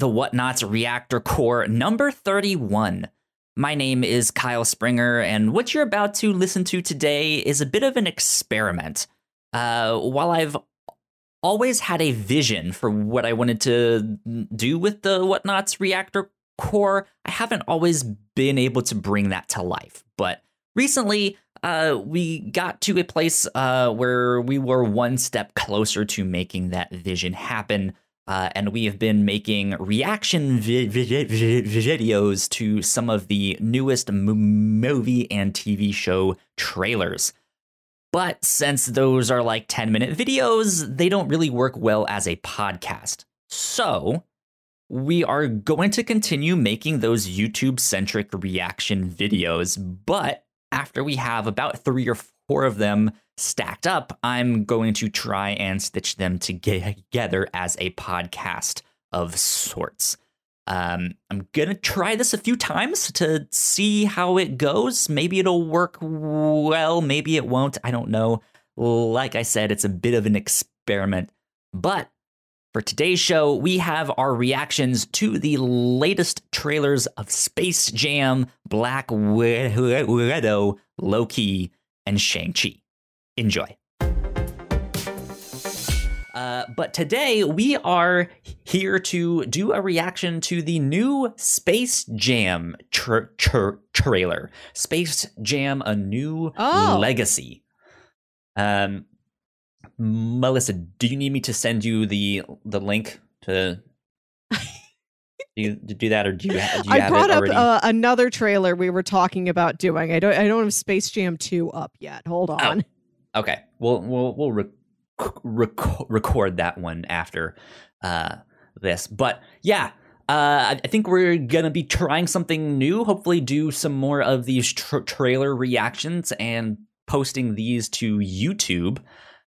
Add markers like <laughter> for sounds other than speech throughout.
The Whatnauts Reactor Corps number 31. My name is Kyle Springer, and what you're about to listen to today is a bit of an experiment. Uh, while I've always had a vision for what I wanted to do with the Whatnauts Reactor Corps, I haven't always been able to bring that to life. But recently, uh, we got to a place uh, where we were one step closer to making that vision happen. Uh, and we have been making reaction vi- vi- vi- videos to some of the newest m- movie and TV show trailers. But since those are like 10 minute videos, they don't really work well as a podcast. So we are going to continue making those YouTube centric reaction videos, but after we have about three or four of them stacked up, I'm going to try and stitch them together as a podcast of sorts. Um, I'm gonna try this a few times to see how it goes. Maybe it'll work well, maybe it won't. I don't know. Like I said, it's a bit of an experiment. But for today's show, we have our reactions to the latest trailers of Space Jam, Black Widow, Loki, and Shang-Chi. Enjoy. Uh, but today we are here to do a reaction to the new Space Jam tra- tra- trailer. Space Jam: A New Oh. Legacy. Um, Melissa, do you need me to send you the the link to do, you, to do that, or do you, ha- do you I have brought it up uh, another trailer we were talking about doing. I don't. I don't have Space Jam two up yet. Hold on. Okay, we'll we'll we'll rec- rec- record that one after uh, this. But yeah, uh, I think we're gonna be trying something new. Hopefully, do some more of these tra- trailer reactions and posting these to YouTube.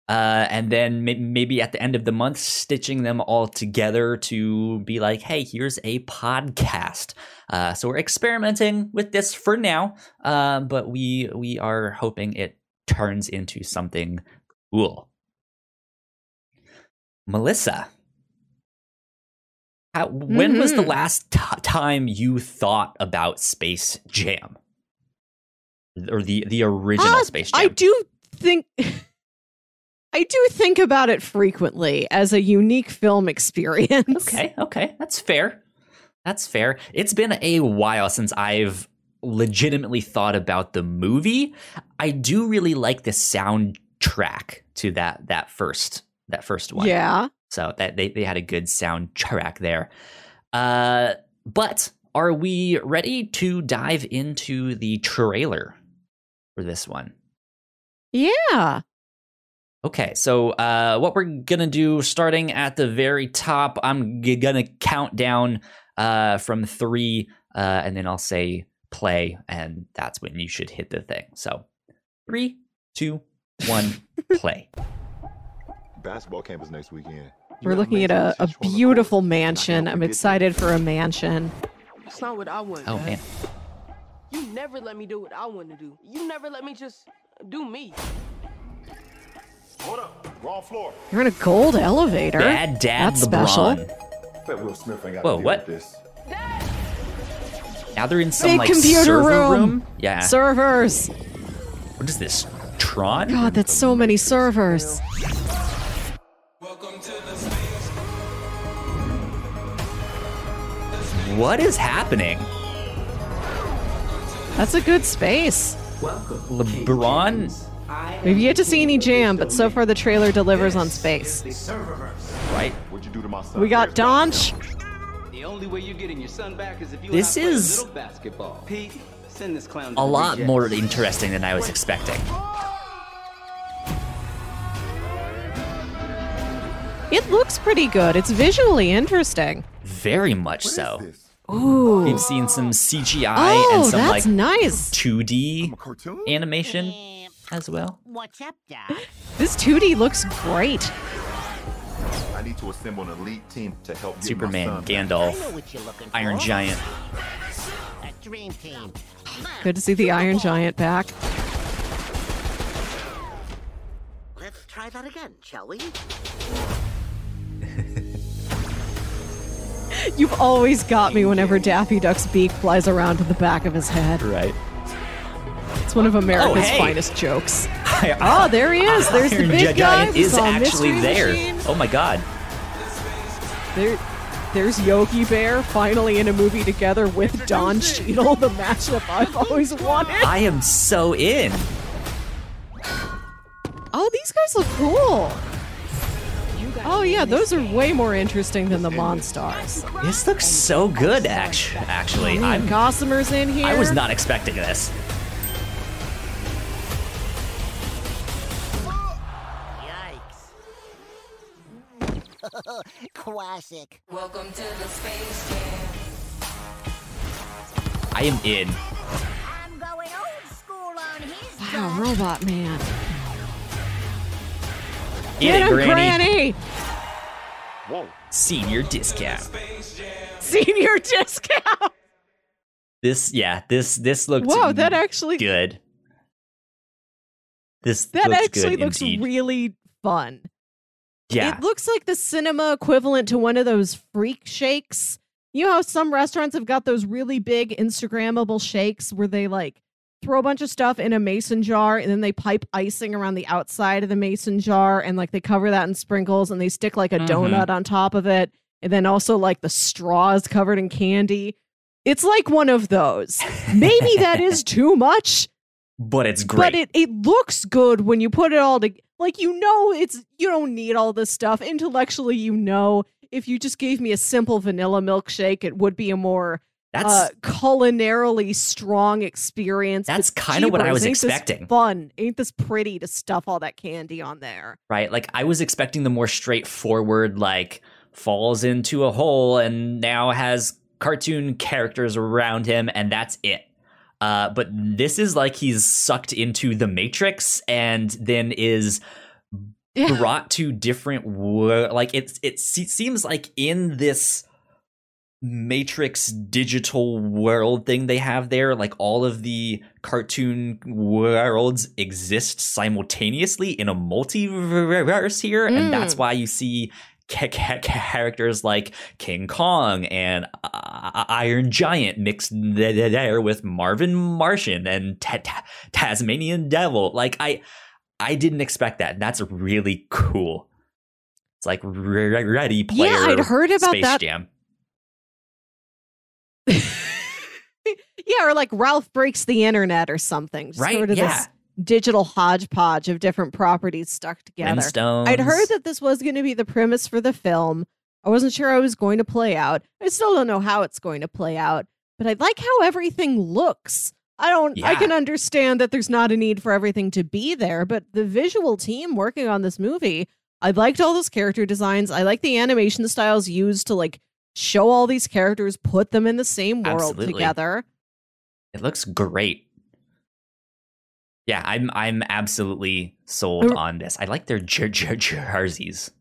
Uh, and then may- maybe at the end of the month, stitching them all together to be like, hey, here's a podcast. Uh, so we're experimenting with this for now, uh, but we we are hoping it turns into something cool. Melissa, how, when was the Mhm. last t- time you thought about Space Jam? Or the, the original Uh, Space Jam? I do think. <laughs> I do think about it frequently as a unique film experience. Okay, okay, that's fair. That's fair. It's been a while since I've legitimately thought about the movie. I do really like the soundtrack to that that first that first one. Yeah. So that they, they had a good soundtrack there. Uh, but are we ready to dive into the trailer for this one? Yeah. Okay, so uh, what we're gonna do, starting at the very top, I'm g- gonna count down uh, from three, uh, and then I'll say play, and that's when you should hit the thing. So, three, two, one, <laughs> play. Basketball campus next weekend. You We're looking at a, a potential on the beautiful court, and I mansion. I'm excited for a mansion. It's not what I want. Oh man, You never let me do what I want to do. You never let me just do me. there. Hold up. Wrong floor. You're in a gold elevator. Bad Dad That's LeBron. special. Bet Will Smith ain't got Whoa, to what? with this. Now they're in some Big like computer server room. room. Yeah. Servers. what is this? Tron? God, that's so many servers. What is happening? That's a good space. LeBron, We've yet to see any jam, but so far the trailer delivers on space. right? What'd you do to my son? We got Donch. The only way you're getting your son back is if you This and I play is a little basketball. Pete, send this clown. A to the lot rejects. more interesting than I was expecting. It looks pretty good. It's visually interesting. Very much so. Ooh. We've seen some CGI Oh, and some that's like nice. 2D animation as well. What's up, Doc? This 2D looks great. I need to assemble an elite team to help get my Superman, son back. I know Gandalf, what for. Iron Giant. A dream team. Good to see the Iron Giant back. Let's try that again, shall we? <laughs> You've always got me whenever Daffy Duck's beak flies around to the back of his head. Right. It's one of oh, America's hey. finest jokes. <laughs> Oh, there he is. <laughs> There's the big guy. Giant We is saw actually there. Machine. Oh my god. There, there's Yogi Bear finally in a movie together with Don Cheadle, the matchup I've always wanted. I am so in. Oh, these guys look cool. Oh yeah, those are way more interesting than the Monstars. This looks so good, act- actually. Man, I'm, Gossamer's in here. I was not expecting this. Classic. Welcome to the Space Jam. I am in. I'm going old school on his Wow, Robot Man. Get Get it, him, Granny. Granny. Senior discount. Senior discount. This, yeah, this this looks Wow, that actually good. This that looks actually good looks indeed. really fun. Yeah, It looks like the cinema equivalent to one of those freak shakes. You know how some restaurants have got those really big Instagrammable shakes where they like throw a bunch of stuff in a mason jar and then they pipe icing around the outside of the mason jar and like they cover that in sprinkles and they stick like a Mhm. donut on top of it and then also like the straws covered in candy. It's like one of those. Maybe that <laughs> is too much, but it's great. but it, it looks good when you put it all together. Like you know, it's you don't need all this stuff intellectually. You know, if you just gave me a simple vanilla milkshake, it would be a more that's uh, culinarily strong experience. That's kinda what I was ain't this expecting. Fun, ain't this pretty to stuff all that candy on there? right. Like I was expecting the more straightforward, like falls into a hole and now has cartoon characters around him, and that's it. Uh, but this is like he's sucked into the Matrix and then is Yeah. brought to different wor- like it's it seems like in this matrix digital world thing they have there like all of the cartoon worlds exist simultaneously in a multiverse here and that's Mm. why you see characters like King Kong and uh, Iron Giant mixed th- th- there with Marvin Martian and Ta- Ta- Tasmanian Devil like I I didn't expect that. That's really cool. It's like re- re- Ready Player. Yeah, I'd heard about Space that. Jam. <laughs> yeah, or like Ralph breaks the internet or something. Just Right, Sort of yeah. this digital hodgepodge of different properties stuck together. I'd heard that this was going to be the premise for the film. I wasn't sure I was going to play out. I still don't know how it's going to play out, but I like how everything looks. I don't I can understand that there's not a need for everything to be there, but the visual team working on this movie, I liked all those character designs. I like the animation styles used to like show all these characters, put them in the same world Absolutely. together. It looks great. Yeah, I'm I'm absolutely sold Uh, on this. I like their jer- jer- jerseys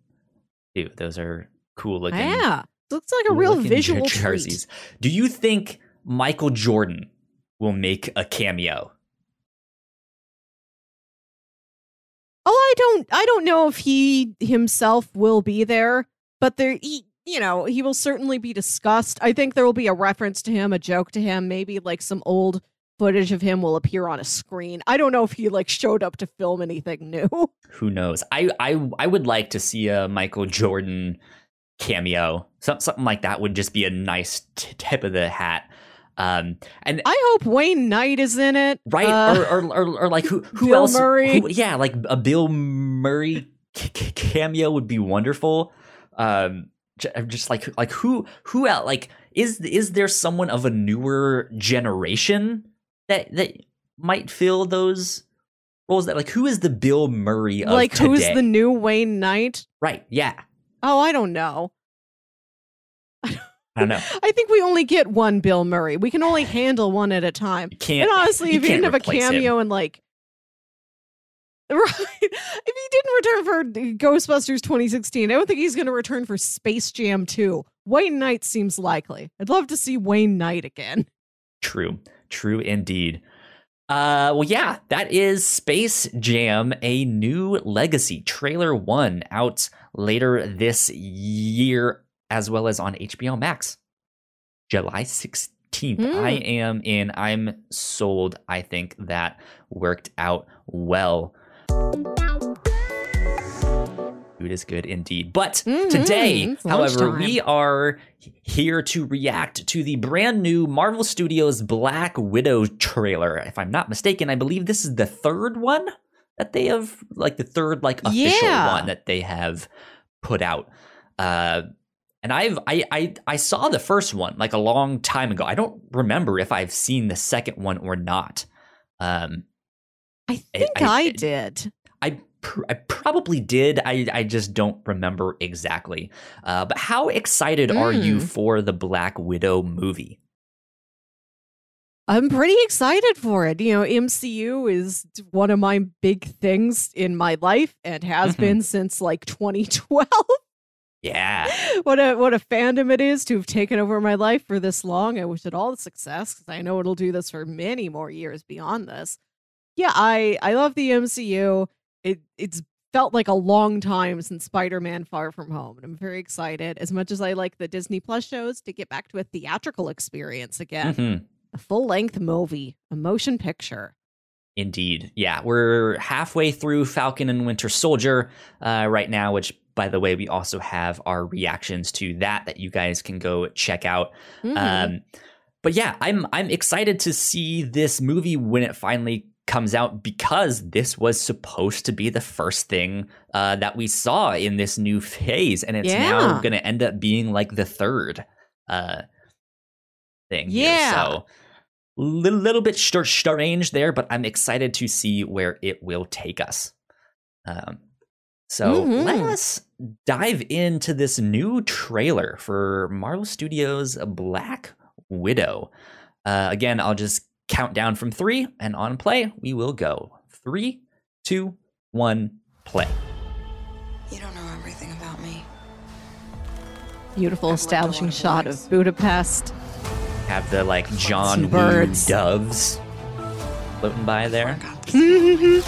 too. Those are cool looking. Yeah. Looks like a cool real visual jer- treat. jerseys. Do you think Michael Jordan will make a cameo? Oh, I don't I don't know if he himself will be there, but there he, you know, he will certainly be discussed. I think there will be a reference to him, a joke to him, maybe like some old footage of him will appear on a screen. I don't know if he like showed up to film anything new. <laughs> Who knows? I I I would like to see a Michael Jordan cameo. Some, something like that would just be a nice t- tip of the hat. Um, and I hope Wayne Knight is in it. right Uh, or, or, or or like who <laughs> who Bill else Murray. who- yeah like a bill murray c- c- cameo would be wonderful um just like like who who out like is is there someone of a newer generation that that might fill those roles that like who is the bill murray of like who's the new Wayne Knight? right yeah Oh, I don't know. i don't know <laughs> I think we only get one Bill Murray. We can only handle one at a time. you can't and honestly, you if you didn't have a replace him. cameo and like, <laughs> right, if he didn't return for Ghostbusters 2016, I don't think he's going to return for Space Jam 2. Wayne Knight seems likely. I'd love to see Wayne Knight again. True. True indeed. Uh well yeah, that is Space Jam, a new legacy trailer one out later this year as well as on HBO Max. July 16th. I am in. I'm sold. I think that worked out well. Food is good indeed. But Mhm, today, however, we are here to react to the brand new Marvel Studios Black Widow trailer. If I'm not mistaken, I believe this is the third one that they have, like the third like official Yeah. one that they have put out. Uh, and I've I, I I saw the first one like a long time ago. I don't remember if I've seen the second one or not. Um, I think I- I, I- did. I pr- I probably did. I I just don't remember exactly. Uh, but how excited are you Mm. for the Black Widow movie? I'm pretty excited for it. You know, MCU is one of my big things in my life and has Mhm. been since like 2012. <laughs> Yeah, what a what a fandom it is to have taken over my life for this long. I wish it all the success because I know it'll do this for many more years beyond this. Yeah, I I love the MCU. It it's felt like a long time since Spider-Man Far From Home, and I'm very excited. As much as I like the Disney Plus shows, to get back to a theatrical experience again, Mhm. a full length movie, a motion picture. indeed. Yeah, we're halfway through Falcon and Winter Soldier uh, right now, which. By the way, we also have our reactions to that that you guys can go check out. Mhm. Um, but yeah, I'm I'm excited to see this movie when it finally comes out because this was supposed to be the first thing uh, that we saw in this new phase, and it's now going to end up being like the third uh, thing. here. Yeah. so little little bit str- strange there, but I'm excited to see where it will take us. Um, so Mhm. let us dive into this new trailer for Marvel Studios' Black Widow. Uh, again, I'll just count down from three, and on play, we will go. Three, two, one, play. You don't know everything about me. Beautiful I've establishing lot of shot of Budapest. Have the like John Some Woo doves floating by there. <laughs> I got this.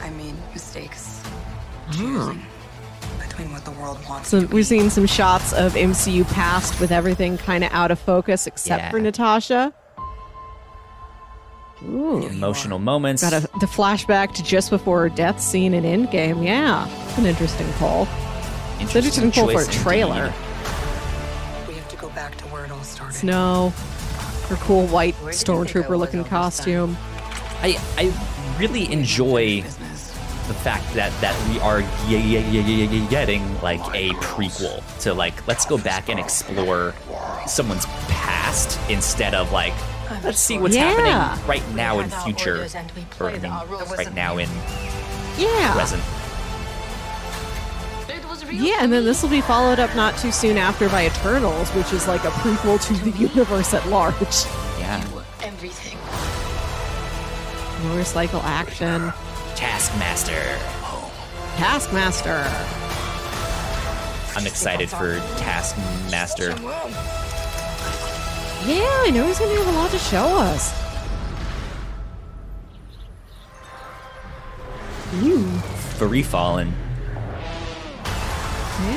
I made mistakes. Hmm. Choosing between what the world wants So we're be. seeing some shots of MCU past with everything kind of out of focus except Yeah. for Natasha. Ooh. Emotional moments. Got a, the flashback to just before her death scene in Endgame. Yeah, an interesting pull. It's an interesting pull for a trailer. indeed. We have to go back to where it all started. Snow, her cool white Where did you think I stormtrooper was looking costume. I I really enjoy the fact that that we are getting like a prequel to like let's go back and explore someone's past instead of like let's see what's Yeah. happening right now in future or I mean, right now in Yeah. present. Yeah, and then this will be followed up not too soon after by Eternals, which is like a prequel to the <laughs> universe at large. Yeah, Everything. Motorcycle action. Taskmaster. Taskmaster. I'm excited for Taskmaster. Yeah, I know he's going to have a lot to show us. Ooh, Free falling.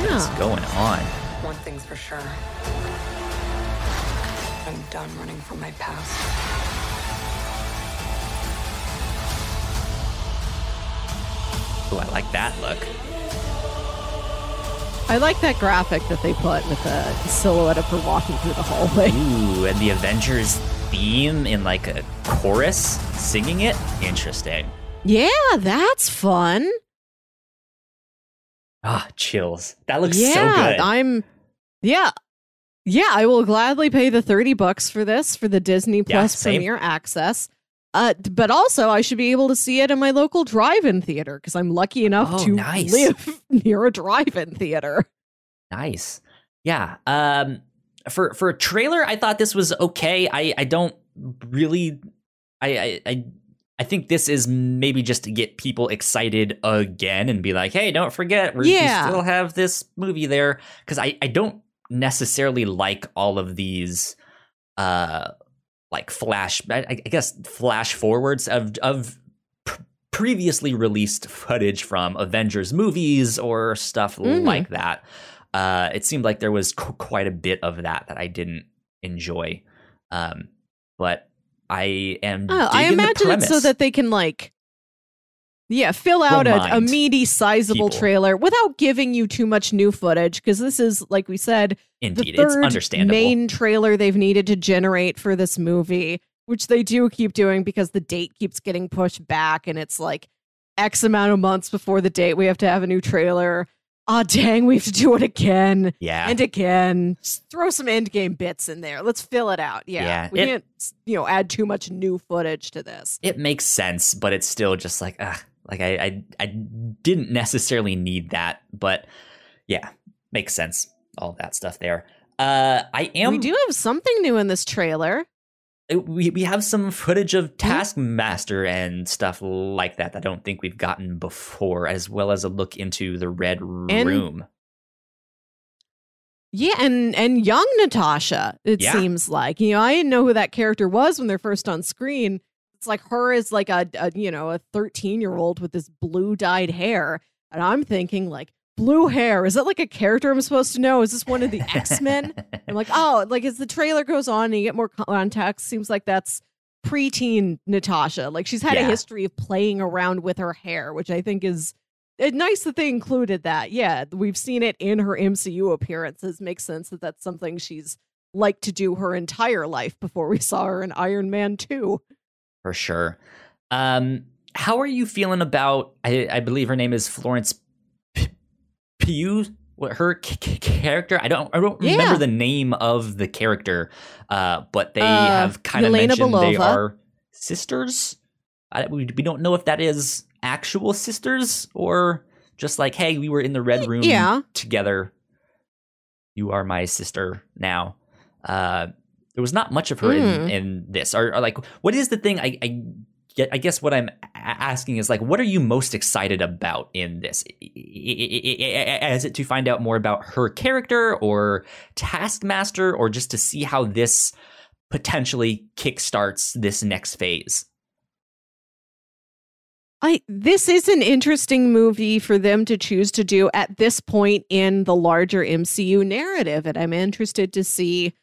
What's yeah. going on? One thing's for sure. I'm done running from my past. Oh, I like that look. I like that graphic that they put with the silhouette of her walking through the hallway. <laughs> Ooh, and the Avengers theme in like a chorus singing it. Interesting. Yeah, that's fun. Ah, chills. That looks yeah, so good. I'm. Yeah, yeah. I will gladly pay the thirty bucks for this for the Disney Plus same. Premier access. Uh, but also, I should be able to see it in my local drive-in theater because I'm lucky enough Oh, to nice. live <laughs> near a drive-in theater. Nice. Yeah. Um for for a trailer, I thought this was okay. I I don't really I I I, think this is maybe just to get people excited again and be like, hey, don't forget, we're, Yeah. we still have this movie there. Because I, I don't necessarily like all of these uh like flash I, I guess flash forwards of of previously released footage from Avengers movies or stuff Mhm. like that. Uh, it seemed like there was qu- quite a bit of that that I didn't enjoy. Um, but I am. Oh, I imagine it's so that they can like yeah, fill out a, a meaty, sizable people. trailer without giving you too much new footage. Because this is, like we said, Indeed, the it's third understandable. main trailer they've needed to generate for this movie, which they do keep doing because the date keeps getting pushed back, and it's like X amount of months before the date we have to have a new trailer. Ah, dang, we have to do it again yeah, and again. Just throw some end game bits in there. Let's fill it out. Yeah, Yeah, we it- can't, you know, add too much new footage to this. it makes sense, but it's still just like, ugh, like I, I, I didn't necessarily need that, but yeah, makes sense. All that stuff there. Uh, I am. we do have something new in this trailer. uh, we we have some footage of Hmm? Taskmaster and stuff like that that I don't think we've gotten before, as well as a look into the Red And- Room. Yeah, and and young Natasha, it Yeah. seems like. You know, I didn't know who that character was when they're first on screen. It's like her as like a, a you know, a 13-year-old with this blue dyed hair. And I'm thinking like blue hair, is that like a character I'm supposed to know? Is this one of the X-Men? I'm like, oh, like as the trailer goes on and you get more context, seems like that's preteen Natasha. Like she's had a history of playing around with her hair, which I think is it's nice that they included that. Yeah, we've seen it in her MCU appearances. Makes sense that that's something she's liked to do her entire life before we saw her in Iron Man 2. For sure. Um, how are you feeling about? I, I believe her name is Florence P- Pugh. What her c- c- character? I don't. I don't Yeah. remember the name of the character. Uh, but they Uh, have kind of mentioned they are sisters. I, we, we don't know if that is actual sisters or just like, hey, we were in the red room yeah. together. You are my sister now. Uh, there was not much of her in, Mm. in this. Or, or like, what is the thing? I, I. I guess what I'm asking is like, what are you most excited about in this? Is it to find out more about her character, or Taskmaster, or just to see how this potentially kickstarts this next phase? I this is an interesting movie for them to choose to do at this point in the larger MCU narrative, and I'm interested to see.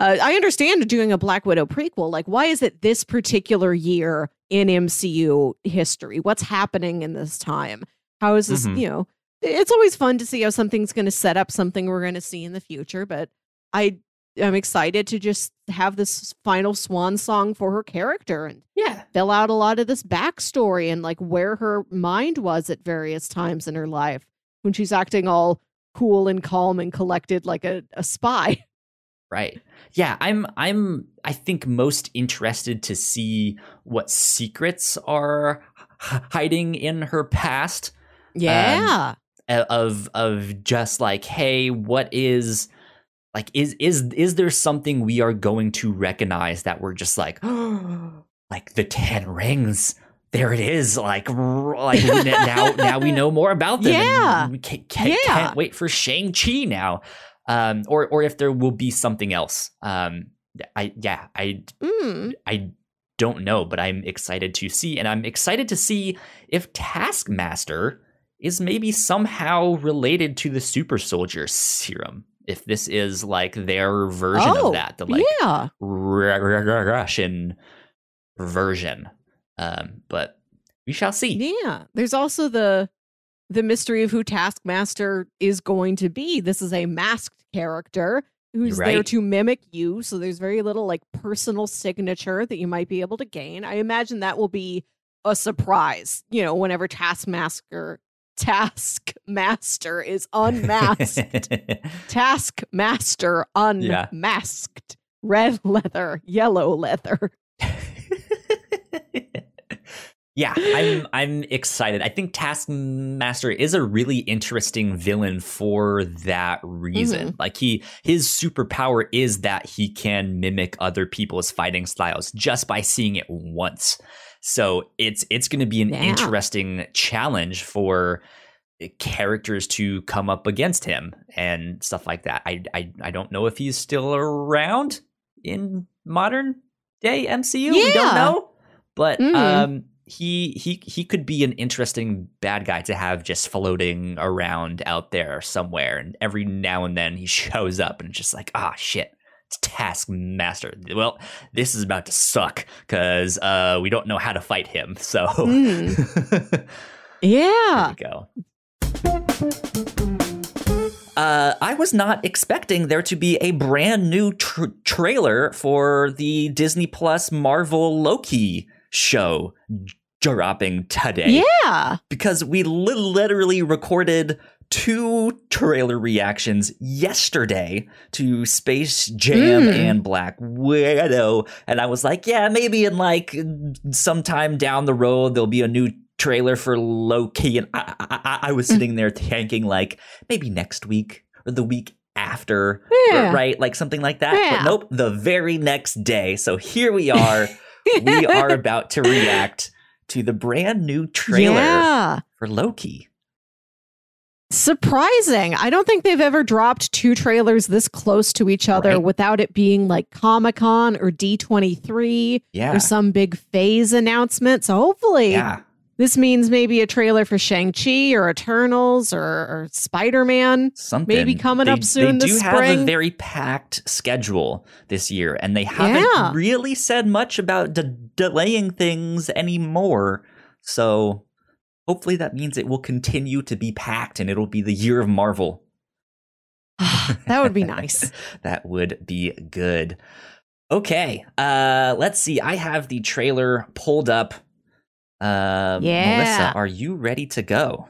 Uh, I understand doing a Black Widow prequel. Like, why is it this particular year in MCU history? What's happening in this time? How is this? Mhm. You know, it's always fun to see how something's going to set up something we're going to see in the future. But I am excited to just have this final swan song for her character and Yeah, fill out a lot of this backstory and like where her mind was at various times in her life when she's acting all cool and calm and collected like a, a spy. <laughs> Right. Yeah, I'm I'm I think most interested to see what secrets are h- hiding in her past Yeah. uh, of of just like hey, what is like is is is there something we are going to recognize that we're just like <gasps> like the 10 rings there it is like like now now we <laughs> know more about them Yeah. we can't, can't, Yeah. can't wait for shang-chi now um or or if there will be something else um i yeah i Mm. i don't know but i'm excited to see and i'm excited to see if taskmaster is maybe somehow related to the super soldier serum if this is like their version Oh, of that the like yeah. Ru- Ru- Ru- Russian version. Um, but we shall see. Yeah. There's also the the mystery of who Taskmaster is going to be. This is a masked character who's You're there to mimic you. So there's very little like personal signature that you might be able to gain. I imagine that will be a surprise, you know, whenever Taskmaster Taskmaster is unmasked. <laughs> Taskmaster Yeah. unmasked. Red leather, yellow leather. Yeah, I'm I'm excited. I think Taskmaster is a really interesting villain for that reason. Like he his superpower is that he can mimic other people's fighting styles just by seeing it once. So it's it's going to be an Yeah. interesting challenge for characters to come up against him and stuff like that. I I I don't know if he's still around in modern day MCU. Yeah. We don't know. But Mhm. um he he he could be an interesting bad guy to have just floating around out there somewhere, and every now and then he <laughs> shows up and just like, ah, shit. It's Taskmaster. Well, this is about to suck because uh, we don't know how to fight him. <laughs> So, <laughs> Yeah. there we go. Uh, I was not expecting there to be a brand new tr- trailer for the Disney Plus Marvel Loki show dropping today. Yeah. Because we li- literally recorded two trailer reactions yesterday to Space Jam Mm. and Black Widow. And I was like, yeah, maybe in like sometime down the road, there'll be a new trailer for Loki. And I, I, I- was sitting there thinking, like, maybe next week or the week after, Yeah. right? Like something like that. Yeah. But nope, the very next day. So here we are. <laughs> we are about to react to the brand new trailer Yeah. for Loki. Surprising. I don't think they've ever dropped two trailers this close to each other Right. without it being like Comic Con or D23 Yeah. or some big phase announcement. So hopefully Yeah. This means maybe a trailer for Shang-Chi or Eternals or, or Spider Man. Something. Maybe coming They- up soon They do have a spring. very packed schedule this year, and they haven't Yeah. really said much about de- delaying things anymore. So hopefully that means it will continue to be packed and it'll be the year of Marvel. <laughs> that would be nice. <laughs> that would be good. Okay, uh, let's see. I have the trailer pulled up. Uh, Yeah. Melissa, are you ready to go?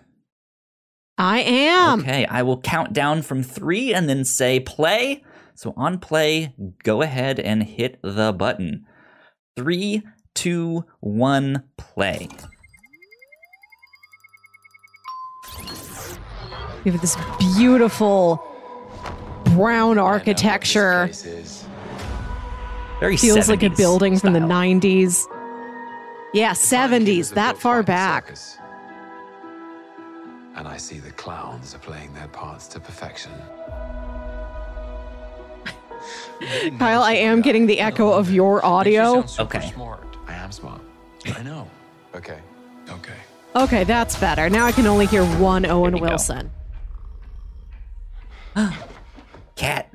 I am. Okay, I will count down from three and then say play. So on play, go ahead and hit the button. Three, two, one, play. We have this beautiful brown architecture. Very Feels like a 70s building from the 90s. Yeah, 70s, that far back. And I see the clowns are playing their parts to perfection. <laughs> Kyle, I am getting the echo of your audio. Okay. Smart. I am smart. I know. Okay. Okay. Okay, that's better. Now I can only hear one Owen. Wilson. <gasps> Cat.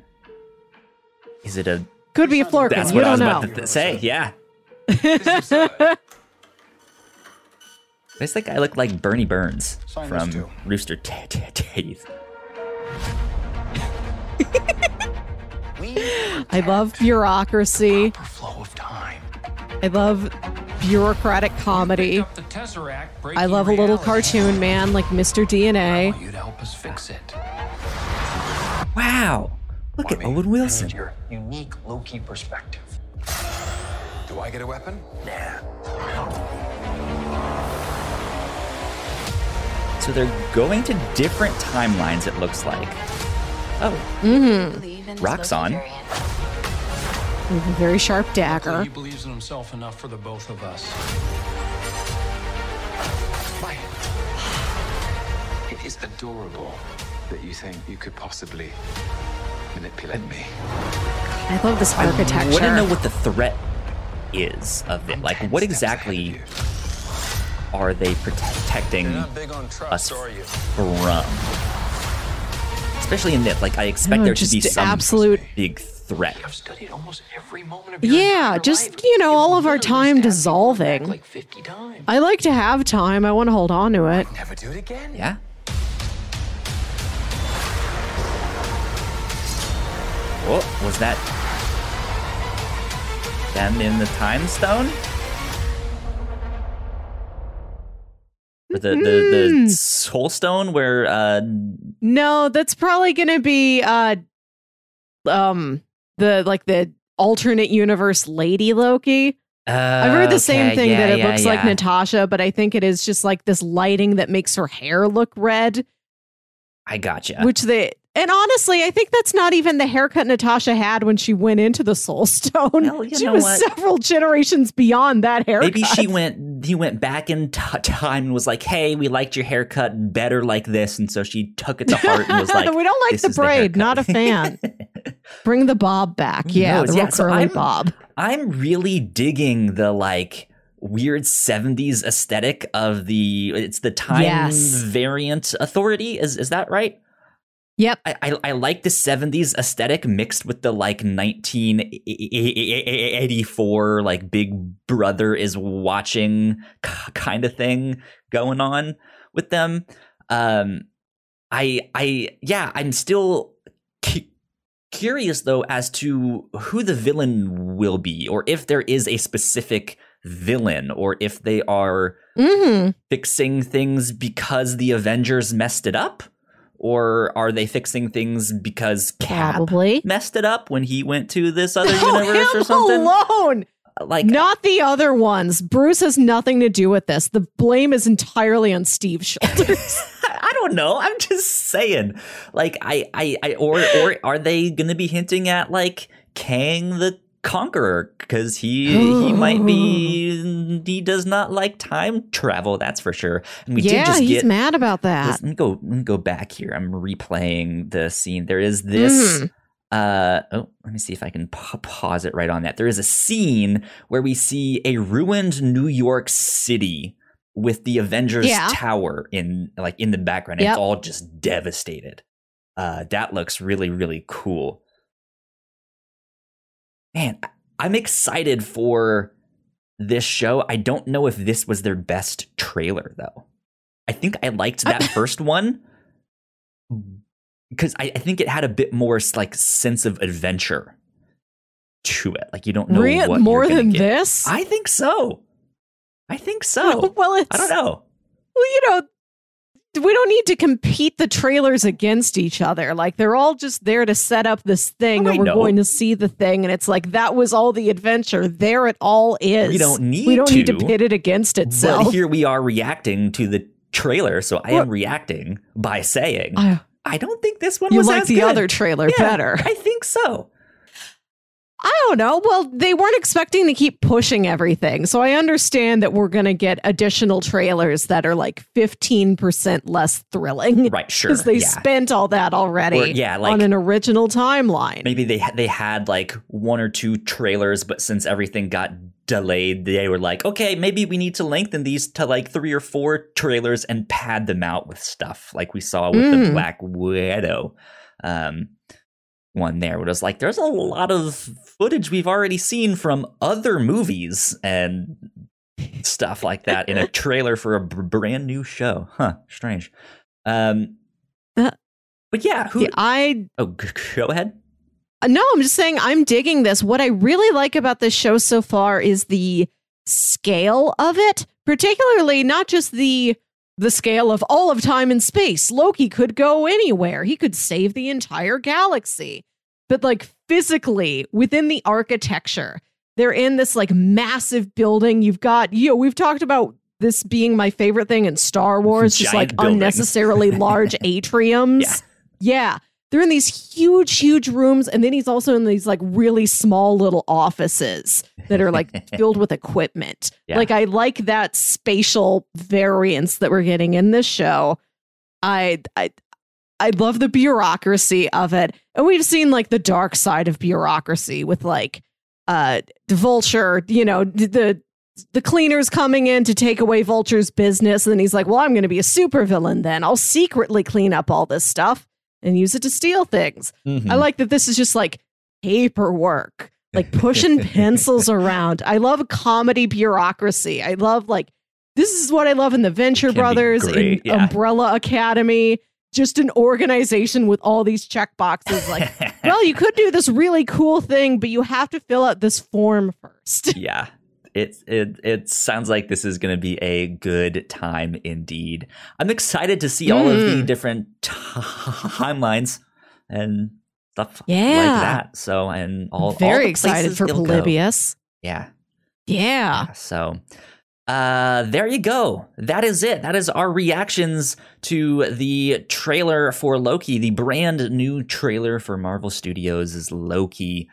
Is it a? Could be a Flerken. That's You what I was don't about know. to say. Yeah. <laughs> Does that guy look like Burnie Burns Sign from. Rooster T- T- Teeth? I love bureaucracy. Flow of time. I love bureaucratic comedy. The Tesseract I love a little cartoon man like Mr. DNA. You to help us fix it. Wow. Look at Owen Wilson. Your unique Loki perspective. Do I get a weapon? So they're going to different timelines. It looks like. Oh, Mm-hmm. rocks on. With a very sharp dagger. He believes in himself enough for the both of us. It is adorable that you think you could possibly manipulate me. I love this architecture. I want to know what the threat is of it. Like, what exactly are they protecting us from? Especially in this, like, I expect Oh, there to be some absolute- big threat. I've studied almost every moment of your Yeah, just, life. you know, all of our time dissolving. Like 50 times. I like to have time. I want to hold on to it. Never do it again. Yeah. What was that? Them in the time stone? The, the, the soul stone where uh No, that's probably to be uh um the like the alternate universe lady Loki. I've heard the same thing yeah, that it yeah, looks like. Natasha, but I think it is just like this lighting that makes her hair look red, I gotcha. which they and honestly, I think that's not even the haircut Natasha had when she went into the Soul Stone. Well, you she know was what? several generations beyond that haircut. Maybe she went he went back in t- time and was like, "Hey, we liked your haircut better like this." And so she took it to heart and was <laughs> like, we don't like "This the braid. haircut." Not a fan. <laughs> Bring the bob back. Yeah, knows? the Yeah, so curly I'm- bob. I'm really digging the like weird 70s aesthetic of the it's the time Yes. variant authority is is that right Yep. I, I I like the 70s aesthetic mixed with the like 1984 like big brother is watching kind of thing going on with them um I I yeah I'm still cu- curious though as to who the villain will be or if there is a specific villain or if they are Mm-hmm. fixing things because the Avengers messed it up? Or are they fixing things because Cap Probably. messed it up when he went to this other <laughs> universe or something? alone. Like Not the other ones. Bruce has nothing to do with this. The blame is entirely on Steve's <laughs> shoulders. <laughs> I don't know. I'm just saying. Like I I, I or or are they going to be hinting at like Kang the Conqueror because he he might be he does not like time travel. That's for sure. And we did yeah, just he's get mad about that. Let me go. Let me go back here. I'm replaying the scene. There is this. Mm. Uh oh. Let me see if I can pa- pause it right on that. There is a scene where we see a ruined New York City with the Avengers Yeah. Tower in like in the background. Yep. It's all just devastated. Uh, that looks really really cool. Man, I'm excited for this show. I don't know if this was their best trailer though. I think I liked that <laughs> first one because I, I think it had a bit more like sense of adventure to it. Like you don't know Re- what more than get. this? I think so. I think so. <laughs> well, it's I don't know. Well, you know, we don't need to compete the trailers against each other. Like they're all just there to set up this thing, Oh, I and we're know. going to see the thing, and it's like that was all the adventure. There it all is. We don't need We don't need to to, pit it against itself. But here we are reacting to the trailer, so I Well- am reacting by saying I- I don't think this one you was like the good. other trailer Yeah, better. I think so. I don't know. Well, they weren't expecting to keep pushing everything. So I understand that we're going to get additional trailers that are like 15% less thrilling. Right, sure. Because they yeah. spent all that already Or, yeah, like- on an original timeline. maybe they they had like one or two trailers, but since everything got delayed, they were like, okay, maybe we need to lengthen these to like three or four trailers and pad them out with stuff like we saw with the Mm. Black Widow um, one there. Was like, there's a lot of footage we've already seen from other movies and stuff like that in a <laughs> trailer for a b- brand new show. Huh? Strange. Um, Uh, but yeah, who? I oh, g- go ahead. Uh, No, I'm just saying I'm digging this. What I really like about this show so far is the scale of it, particularly not just the the scale of all of time and space. Loki could go anywhere. He could save the entire galaxy. But like physically within the architecture, they're in this like massive building. You've got, you know, we've talked about this being my favorite thing in Star Wars, just like Giant buildings. unnecessarily large <laughs> atriums. Yeah. Yeah. They're in these huge, huge rooms. And then he's also in these like really small little offices that are like <laughs> filled with equipment. Yeah. Like, I like that spatial variance that we're getting in this show. I, I, I love the bureaucracy of it. And we've seen like the dark side of bureaucracy with like uh the vulture, you know, the the cleaners coming in to take away Vulture's business. And then he's like, Well, I'm going to be a supervillain then. I'll secretly clean up all this stuff and use it to steal things. Mm-hmm. I like that this is just like paperwork, like pushing <laughs> pencils around. I love comedy bureaucracy. I love like, this is what I love in the Venture Brothers, in yeah. Umbrella Academy. Just an organization with all these check boxes. Like, <laughs> well, you could do this really cool thing, but you have to fill out this form first. yeah it it it sounds like this is going to be a good time indeed i'm excited to see all of the Mm. different timelines and stuff like that so and all all Very the excited for it'll go. Polybius. yeah Yeah. so uh there you go that is it that is our reactions to the trailer for loki the brand new trailer for marvel studios is loki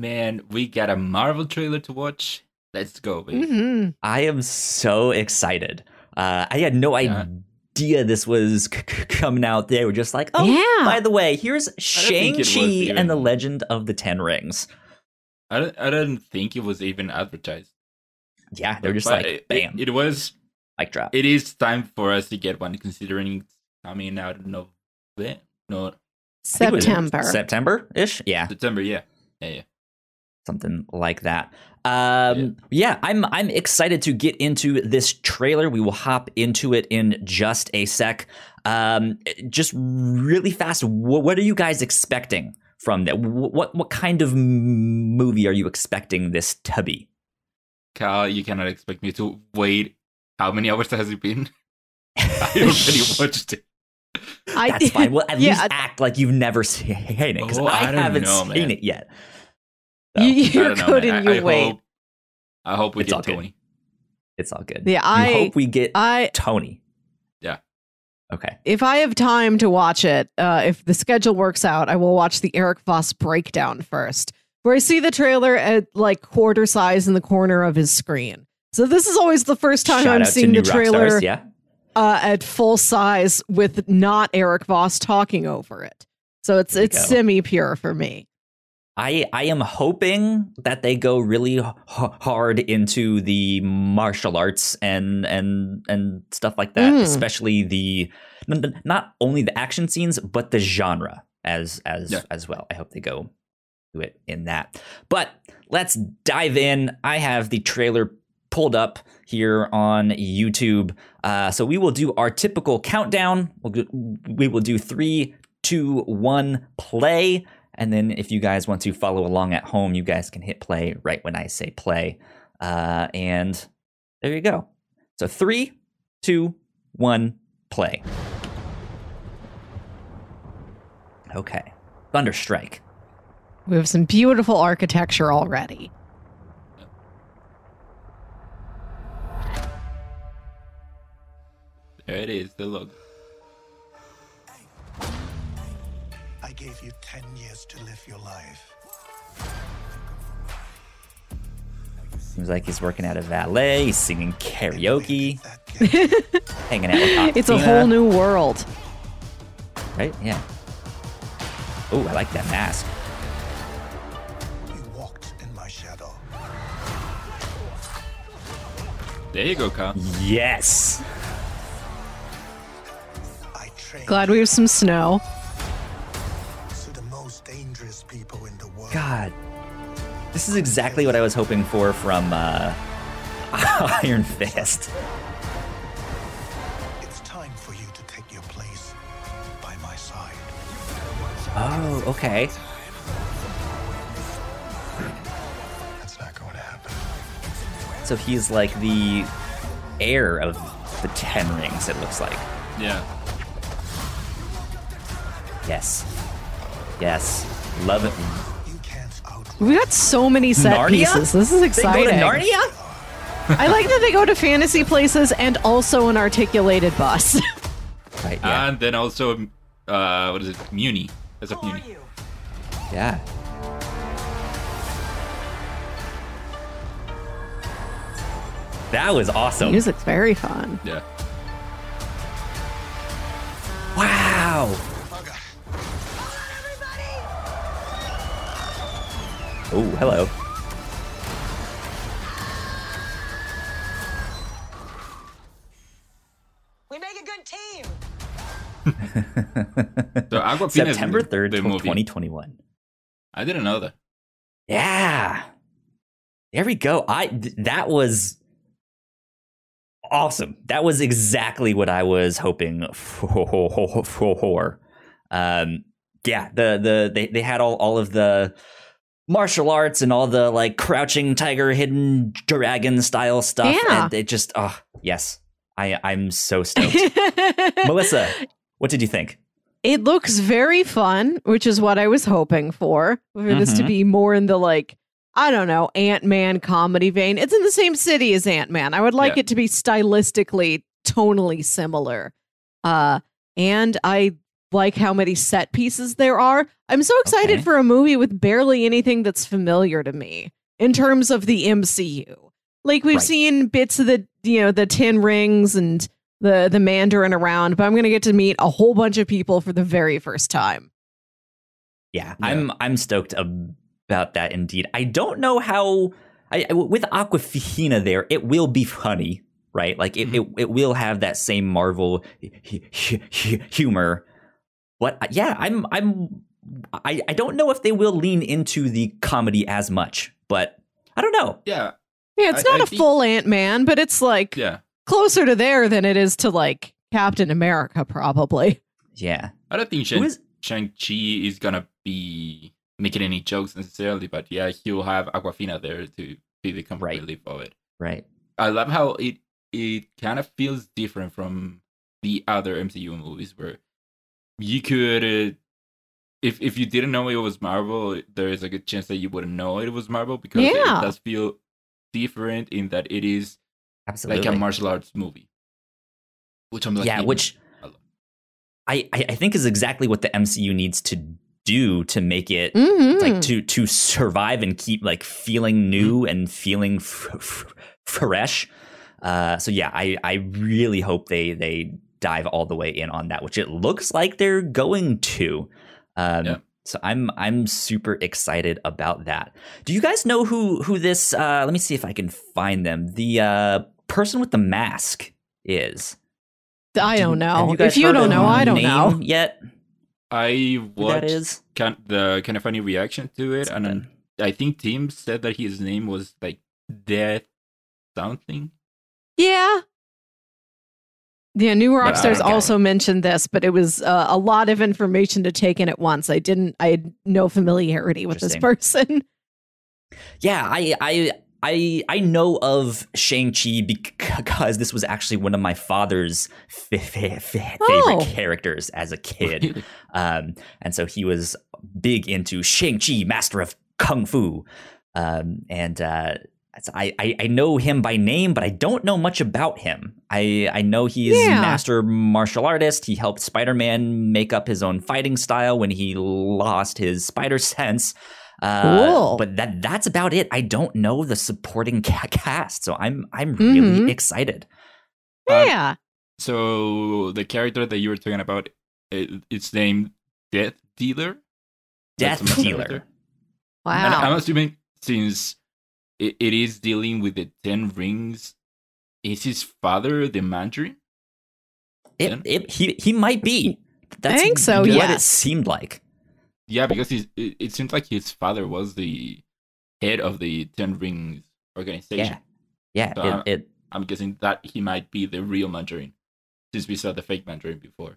Man, we got a Marvel trailer to watch. Let's go, baby. hmm I am so excited. Uh, I had no Yeah. idea this was c- c- coming out. They were just like, oh, Yeah. by the way, here's Shang-Chi and the Legend of the Ten Rings. I don't, I don't think it was even advertised. Yeah, they're just But like, it, bam, It, it was. mic drop. It is time for us to get one, considering it's coming out in November. No, think it was September. September ish. Yeah, September. Yeah, yeah, yeah. Something like that. Um, yeah. I'm I'm excited to get into this trailer. We will hop into it in just a sec. Um, just really fast. What, what are you guys expecting from that? What what kind of movie are you expecting this to be? Cal, you cannot expect me to wait. How many hours has it been? <laughs> I <laughs> already watched it. I, That's fine. Well, at <laughs> yeah, least act like you've never seen it because Oh, I, I don't haven't know, seen man. it yet. You, <laughs> I you're don't know, good man. and I, you I wait. Hope, I hope we It's all get good. Tony. It's all good. Yeah, You I- hope we get I Tony. Yeah. Okay. if I have time to watch it, uh, if the schedule works out, I will watch the Erik Voss breakdown first, where I see the trailer at like quarter size in the corner of his screen. So this is always the first time Shout I'm seeing the Rockstars, trailer Yeah. uh, at full size with not Erik Voss talking over it. So it's it's semi pure for me. I I am hoping that they go really h- hard into the martial arts and and and stuff like that, Mm. especially the not only the action scenes but the genre as as Yeah. as well. I hope they go do it in that. But let's dive in. I have the trailer pulled up here on YouTube. Uh, so we will do our typical countdown. We'll we will do three, two, one, play. And then if you guys want to follow along at home, you guys can hit play right when I say play. Uh, and there you go. So three, two, one, play. Okay. Thunderstrike. We have some beautiful architecture already. There it is. The look. I gave you 10 years to live your life. Seems like he's working at a valet. He's singing karaoke, <laughs> hanging out with It's a whole new world. right? Yeah. Oh, I like that mask. You walked in my shadow. There you go, Cal. Yes. I Glad we have some snow. This is exactly what I was hoping for from uh, <laughs> Iron Fist. It's time for you to take your place by my side. Oh, okay. That's not going to happen. So he's like the heir of the Ten Rings, it looks like. Yeah. Yes. Yes. Love it. We got so many set Narnia? pieces. This is exciting. They exciting. go to Narnia? <laughs> I like that they go to fantasy places and also an articulated bus. <laughs> Right, And then also, uh, what is it? Muni. That's a Muni. Yeah. That was awesome. Music's very fun. Yeah. Wow. Oh, hello. We make a good team. <laughs> So Awkwafina is September in 3rd, the 2021. I didn't know that. Yeah. There we go. I th- that was awesome. That was exactly what I was hoping for. <laughs> for. Um yeah, the the they, they had all, all of the martial arts and all the like crouching tiger hidden dragon style stuff Yeah. and it just oh yes. I I'm so stoked. <laughs> Melissa, what did you think? It looks very fun, which is what I was hoping for. For this to Mhm. be more in the like, I don't know, Ant Man comedy vein. It's in the same city as Ant Man. I would like Yeah. it to be stylistically, tonally similar. Uh, and I like how many set pieces there are. I'm so excited Okay. for a movie with barely anything that's familiar to me in terms of the MCU. Like we've Right. seen bits of the, you know, the Ten Rings and the the Mandarin around, but I'm gonna get to meet a whole bunch of people for the very first time. Yeah, I'm I'm stoked about that indeed. I don't know how I, with Awkwafina there, it will be funny, right? Like it, mm-hmm. it, it will have that same Marvel hu- hu- hu- humor. But yeah, I'm I'm I, I don't know if they will lean into the comedy as much, but I don't know. Yeah. Yeah, it's I- not I a think- full Ant Man, but it's like Yeah. closer to there than it is to like Captain America, probably. Yeah. I don't think Who Shang is- Shang-Chi is gonna be making any jokes necessarily, but yeah, he'll have Awkwafina there to be the comic Right. relief of it. Right. I love how it it kind of feels different from the other MCU movies where you could uh, if if you didn't know it was Marvel, there is a good chance that you wouldn't know it was Marvel because yeah. it does feel different in that it is Absolutely. like a martial arts movie. Which I'm like yeah, which I, I I think is exactly what the MCU needs to do to make it Mhm. like to to survive and keep like feeling new Mm-hmm. and feeling f- f- fresh. Uh, so yeah, I I really hope they they dive all the way in on that, which it looks like they're going to. Um, Yeah. So I'm I'm super excited about that. Do you guys know who who this? Uh, let me see if I can find them. The uh, person with the mask is. I don't Have know. you if you don't know, I don't name know. yet. I that watched? Can, the Kinda Funny reaction to it, and then I think Tim said that his name was like Death something. Yeah. Yeah, New Rockstars also mentioned this, but it was uh, a lot of information to take in at once. I didn't, I had no familiarity with this person. <laughs> Yeah, I I I I know of Shang Chi because this was actually one of my father's fa- fa- fa- favorite Oh. characters as a kid, um, and so he was big into Shang Chi, Master of Kung Fu, um, and. Uh, I, I I know him by name, but I don't know much about him. I I know he is Yeah. master martial artist. He helped Spider Man make up his own fighting style when he lost his spider sense. Uh, Cool. But that that's about it. I don't know the supporting cast, so I'm I'm really Mhm. excited. yeah. So the character that you were talking about, it, it's named Death Dealer. Death Dealer. character. Wow. And I'm assuming since it, it is dealing with the Ten Rings, is his father the Mandarin? It, it he he might be. That's think so, What yeah. it seemed like. Yeah, because he's, it, it seems like his father was the head of the Ten Rings organization. Yeah, So it, I'm, it I'm guessing that he might be the real Mandarin, since we saw the fake Mandarin before.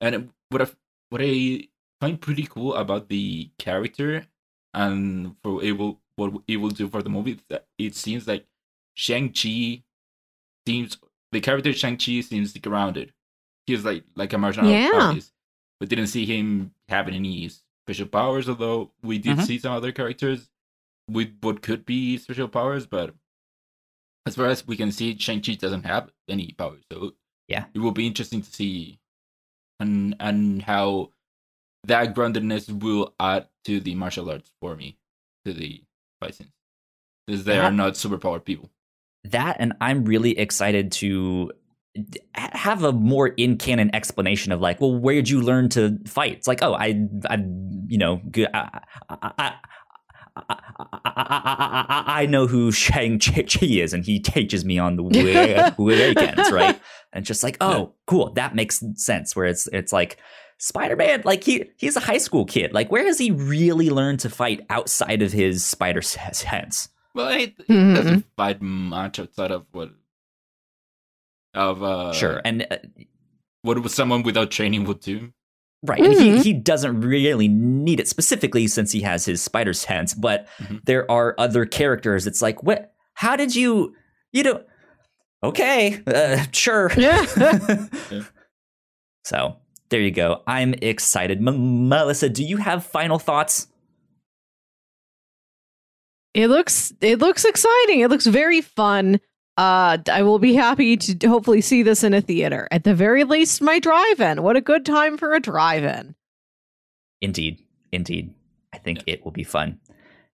And what I what I find pretty cool about the character and for it will what it will do for the movie, it seems like Shang Chi seems the character Shang Chi seems grounded. He's like like a martial Yeah. artist, but didn't see him having any special powers. Although we did Mhm. see some other characters with what could be special powers, but as far as we can see, Shang Chi doesn't have any powers. So Yeah. it will be interesting to see and and how that groundedness will add to the martial arts for me to the scenes, because they Yeah. are not superpowered people. that and I'm really excited to have a more in canon explanation of like, well, where'd you learn to fight? It's like, oh, I, I, you know, good. I, I, I, I, I, know who Shang Chi is, and he teaches me on the weekends, <laughs> right? And just like, oh, cool, that makes sense. Where it's it's like Spider Man, like he he's a high school kid. Like, where has he really learned to fight outside of his spider sense? Well, it, it Mhm. doesn't fight much outside of what of uh Sure, and uh, what would someone without training would do. Right. And he, Mhm. he doesn't really need it specifically since he has his spider sense, but Mhm. there are other characters. It's like, what? How did you, you know, okay, uh, sure. Yeah. <laughs> Yeah. So there you go. I'm excited. M- Melissa, do you have final thoughts? It looks it looks exciting. It looks very fun. Uh, I will be happy to hopefully see this in a theater. At the very least, my drive-in. What a good time for a drive-in. Indeed. Indeed. I think it will be fun.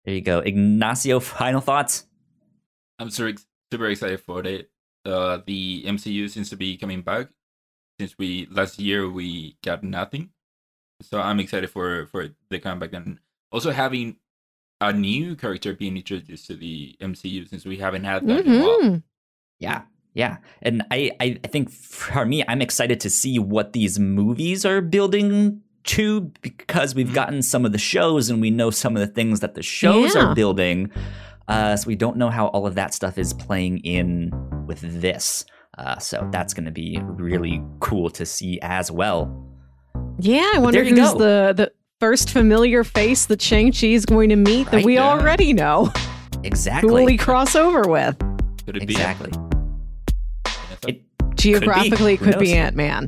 There you go. Ignacio, final thoughts? I'm super super excited for it. uh, the MCU seems to be coming back. Since we last year we got nothing, so I'm excited for for the comeback and also having a new character being introduced to the MCU since we haven't had that in a while. Mhm. Yeah. Yeah. And I, I, I think for me, I'm excited to see what these movies are building to because we've gotten some of the shows and we know some of the things that the shows Yeah. are building. Uh, so we don't know how all of that stuff is playing in with this. Uh, so that's going to be really cool to see as well. Yeah, I wonder who's go. the the first familiar face that Shang Chi is going to meet that we yeah. already know. Exactly. Who will he cross over with? Could it be exactly. Geographically, it Who could be knows? Ant Man.